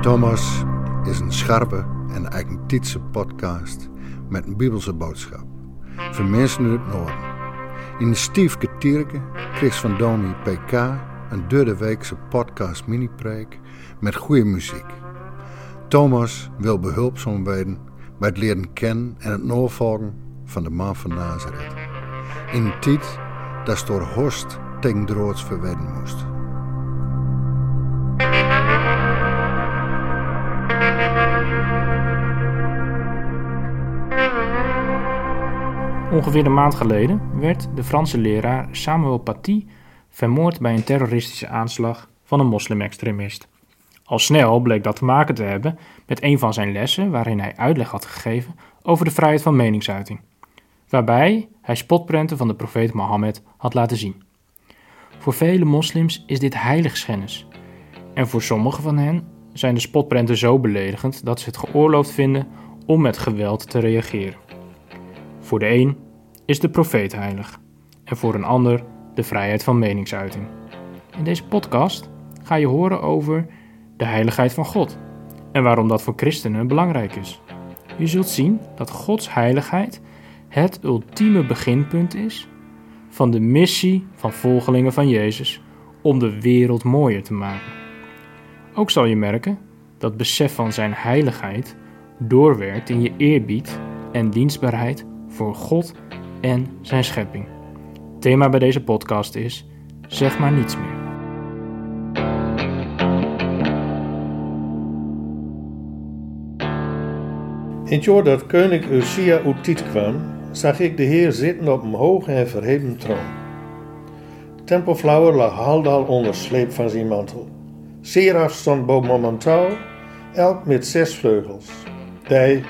Thomas is een scherpe en eigentietse podcast met een bibelse boodschap. Voor mensen uit het noorden. In de Stiefke Tierke kreeg van Domi PK een derde weekse podcast mini-preek met goede muziek. Thomas wil behulpzaam worden bij het leren kennen en het navolgen van de man van Nazareth. In een tijd dat door Horst verwedden moest. Ongeveer een maand geleden werd de Franse leraar Samuel Paty vermoord bij een terroristische aanslag van een moslimextremist. Al snel bleek dat te maken te hebben met een van zijn lessen waarin hij uitleg had gegeven over de vrijheid van meningsuiting, waarbij hij spotprenten van de profeet Mohammed had laten zien. Voor vele moslims is dit heiligschennis en voor sommigen van hen zijn de spotprenten zo beledigend dat ze het geoorloofd vinden om met geweld te reageren. Voor de een is de profeet heilig en voor een ander de vrijheid van meningsuiting. In deze podcast ga je horen over de heiligheid van God en waarom dat voor christenen belangrijk is. Je zult zien dat Gods heiligheid het ultieme beginpunt is van de missie van volgelingen van Jezus om de wereld mooier te maken. Ook zal je merken dat besef van zijn heiligheid doorwerkt in je eerbied en dienstbaarheid voor God en zijn schepping. Thema bij deze podcast is: zeg maar niets meer. In het jaar dat koning Usia uit kwam, zag ik de Heer zitten op een hoge en verheven troon. Tempelflauwer lag haldal onder sleep van zijn mantel. Seraf stond boven hem touw, elk met zes vleugels. Die,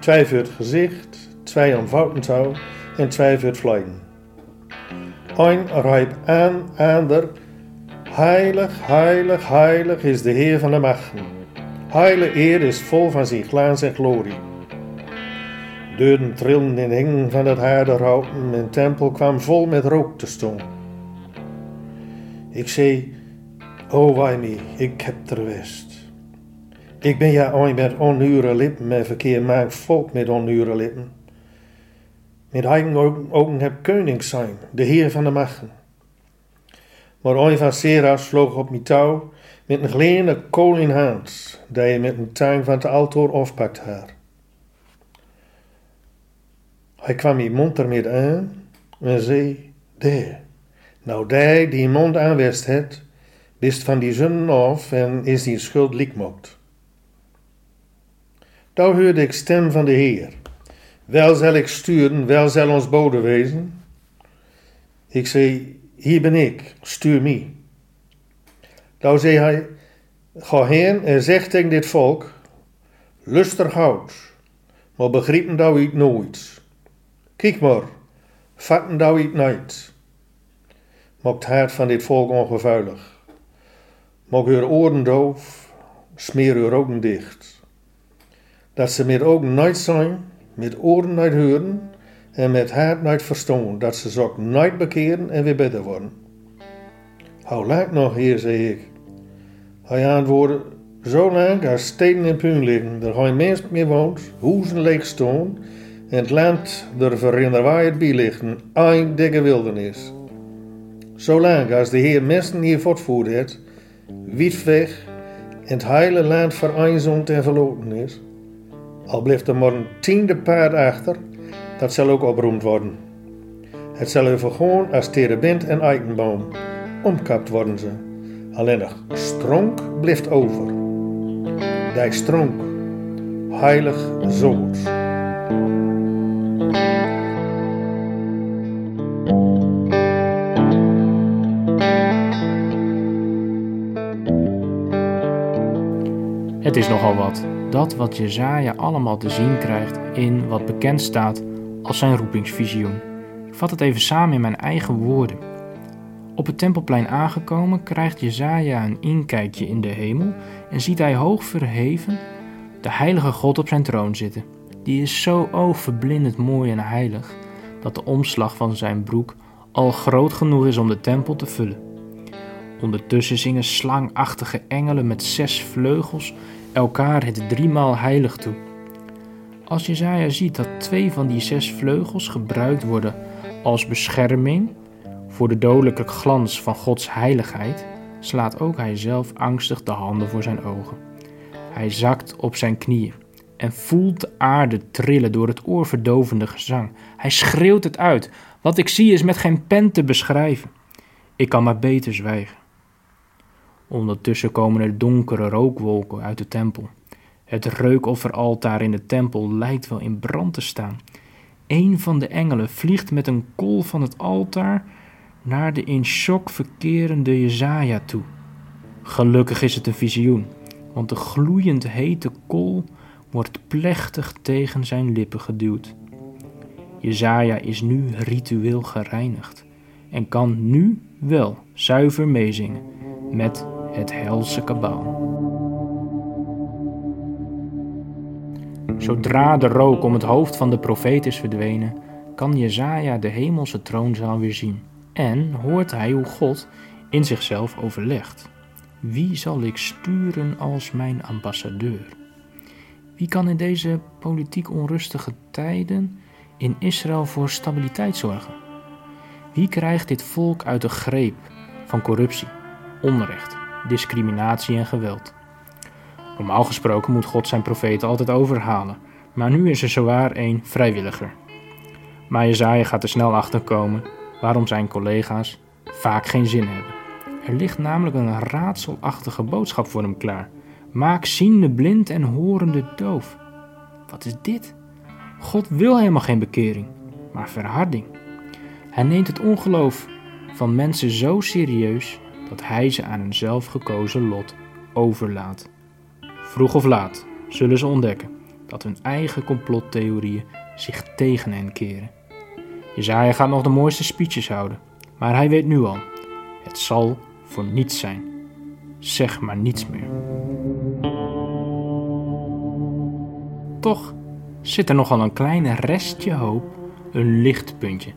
twee voor gezicht, twee aan voutentouw en twee voor het vliegen. Een riep aan, ander, heilig, heilig, heilig is de Heer van de machten. Heile eer is vol van zijn glans en glorie. Deuren trilden in hingen van het harde en tempel kwam vol met rook te staan. Ik zei, o me, ik heb ter west. Ik ben ja ooit met onure lippen met verkeer maak volk met onure lippen. Met eigen ogen heb koning zijn, de heer van de machten. Maar een van Seras vloog op mijn touw met een kleine kool in hand, die hij met een tang van het altaar afpakt haar. Hij kwam mijn mond ermee aan en zei, daar, nou die die mond aanwest het, van die zonnen af en is die schuld likmokt. Daar hoorde ik stem van de Heer. Wel zal ik sturen, wel zal ons bode wezen. Ik zei, hier ben ik, stuur mij. Daar zei hij, ga heen en zeg tegen dit volk, lustig hout, maar begrijpen dat ik nooit. Kijk maar, vatten dat ik nooit. Maakt hart van dit volk ongevuilig. Maak uw oren doof, smeer uw ogen dicht. Dat ze met ogen nooit zijn, met oren nooit horen en met hart nooit verstaan, dat ze zich nooit bekeren en weer beter worden. Hoe lang nog, heer, zei ik. Hij antwoordde, zo lang als steden in puin liggen, er geen mens meer woont, huizen leeg staan en het land er verinderwaaierd bij liggen, een dikke wildernis. Zolang als de Heer mensen hier voortvoerd heeft, wiet weg en het hele land vereenzaamd en verloten is, al blijft er maar een tiende paard achter, dat zal ook oproemd worden. Het zal even gewoon als terebint en eikenboom. Omkapt worden ze. Alleen nog stronk blijft over. Die stronk, heilig zoot. Nogal wat, dat wat Jezaja allemaal te zien krijgt in wat bekend staat als zijn roepingsvisioen. Ik vat het even samen in mijn eigen woorden. Op het tempelplein aangekomen krijgt Jezaja een inkijkje in de hemel en ziet hij hoog verheven de heilige God op zijn troon zitten. Die is zo oogverblindend mooi en heilig dat de omslag van zijn broek al groot genoeg is om de tempel te vullen. Ondertussen zingen slangachtige engelen met zes vleugels elkaar het driemaal heilig toe. Als Jezaja ziet dat twee van die zes vleugels gebruikt worden als bescherming voor de dodelijke glans van Gods heiligheid, slaat ook hij zelf angstig de handen voor zijn ogen. Hij zakt op zijn knieën en voelt de aarde trillen door het oorverdovende gezang. Hij schreeuwt het uit. Wat ik zie is met geen pen te beschrijven. Ik kan maar beter zwijgen. Ondertussen komen er donkere rookwolken uit de tempel. Het reukofferaltaar in de tempel lijkt wel in brand te staan. Een van de engelen vliegt met een kool van het altaar naar de in shock verkerende Jezaja toe. Gelukkig is het een visioen, want de gloeiend hete kool wordt plechtig tegen zijn lippen geduwd. Jezaja is nu ritueel gereinigd en kan nu wel zuiver meezingen met het helse kabaal. Zodra de rook om het hoofd van de profeet is verdwenen, kan Jezaja de hemelse troonzaal weer zien en hoort hij hoe God in zichzelf overlegt. Wie zal ik sturen als mijn ambassadeur? Wie kan in deze politiek onrustige tijden in Israël voor stabiliteit zorgen? Wie krijgt dit volk uit de greep van corruptie, onrecht, discriminatie en geweld? Normaal gesproken moet God zijn profeten altijd overhalen, maar nu is er zowaar een vrijwilliger. Maar Jezaja gaat er snel achter komen waarom zijn collega's vaak geen zin hebben. Er ligt namelijk een raadselachtige boodschap voor hem klaar. Maak ziende blind en horende doof. Wat is dit? God wil helemaal geen bekering, maar verharding. Hij neemt het ongeloof van mensen zo serieus dat hij ze aan hun zelfgekozen lot overlaat. Vroeg of laat zullen ze ontdekken dat hun eigen complottheorieën zich tegen hen keren. Jezaja gaat nog de mooiste speeches houden, maar hij weet nu al, het zal voor niets zijn. Zeg maar niets meer. Toch zit er nogal een klein restje hoop, een lichtpuntje,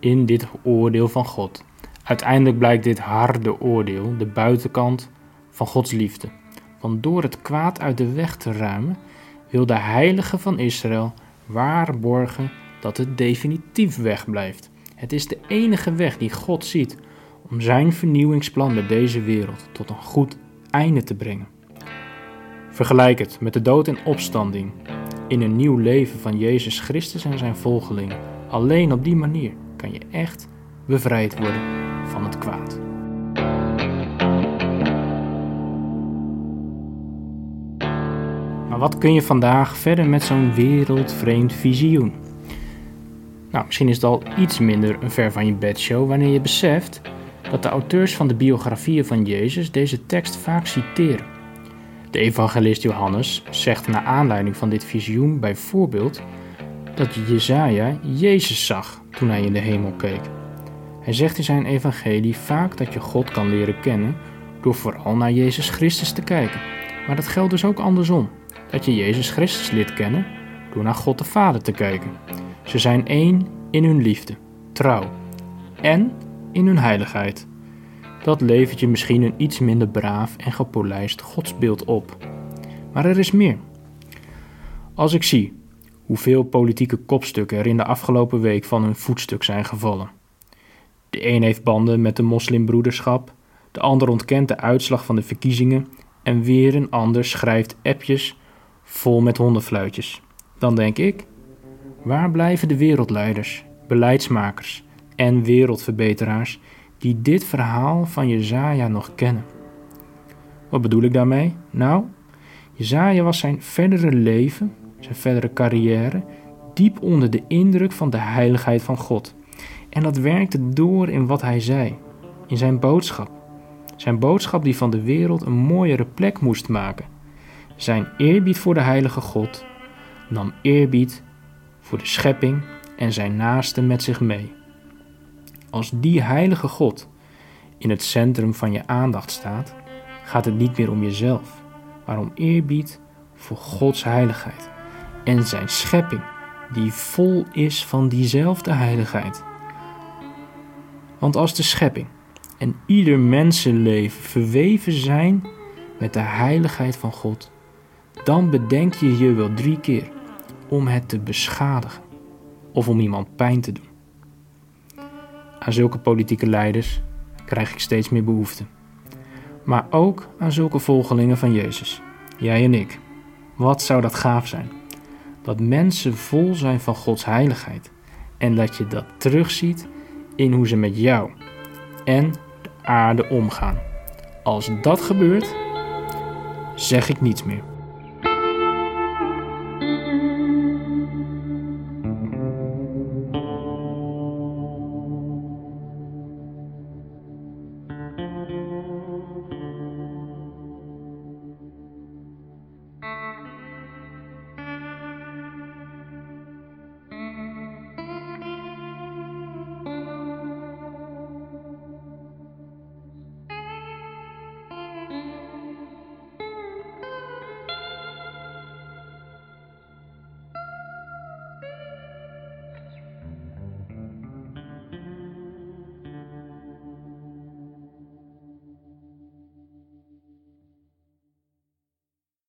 in dit oordeel van God. Uiteindelijk blijkt dit harde oordeel de buitenkant van Gods liefde. Want door het kwaad uit de weg te ruimen, wil de heilige van Israël waarborgen dat het definitief wegblijft. Het is de enige weg die God ziet om zijn vernieuwingsplan met deze wereld tot een goed einde te brengen. Vergelijk het met de dood en opstanding in een nieuw leven van Jezus Christus en zijn volgelingen. Alleen op die manier kan je echt bevrijd worden van het kwaad. Maar wat kun je vandaag verder met zo'n wereldvreemd visioen? Nou, misschien is het al iets minder een ver van je bedshow wanneer je beseft dat de auteurs van de biografieën van Jezus deze tekst vaak citeren. De evangelist Johannes zegt naar aanleiding van dit visioen bijvoorbeeld dat Jezaja Jezus zag toen hij in de hemel keek. Hij zegt in zijn evangelie vaak dat je God kan leren kennen door vooral naar Jezus Christus te kijken. Maar dat geldt dus ook andersom, dat je Jezus Christus leert kennen door naar God de Vader te kijken. Ze zijn één in hun liefde, trouw en in hun heiligheid. Dat levert je misschien een iets minder braaf en gepolijst godsbeeld op. Maar er is meer. Als ik zie hoeveel politieke kopstukken er in de afgelopen week van hun voetstuk zijn gevallen. De een heeft banden met de moslimbroederschap, de ander ontkent de uitslag van de verkiezingen en weer een ander schrijft appjes vol met hondenfluitjes. Dan denk ik, waar blijven de wereldleiders, beleidsmakers en wereldverbeteraars die dit verhaal van Jezaja nog kennen? Wat bedoel ik daarmee? Nou, Jezaja was zijn verdere leven, zijn verdere carrière, diep onder de indruk van de heiligheid van God. En dat werkte door in wat hij zei, in zijn boodschap. Zijn boodschap die van de wereld een mooiere plek moest maken. Zijn eerbied voor de heilige God nam eerbied voor de schepping en zijn naasten met zich mee. Als die heilige God in het centrum van je aandacht staat, gaat het niet meer om jezelf, maar om eerbied voor Gods heiligheid en zijn schepping, die vol is van diezelfde heiligheid. Want als de schepping en ieder mensenleven verweven zijn met de heiligheid van God, dan bedenk je je wel drie keer om het te beschadigen of om iemand pijn te doen. Aan zulke politieke leiders krijg ik steeds meer behoefte. Maar ook aan zulke volgelingen van Jezus, jij en ik. Wat zou dat gaaf zijn? Dat mensen vol zijn van Gods heiligheid en dat je dat terugziet in hoe ze met jou en de aarde omgaan. Als dat gebeurt, zeg ik niets meer.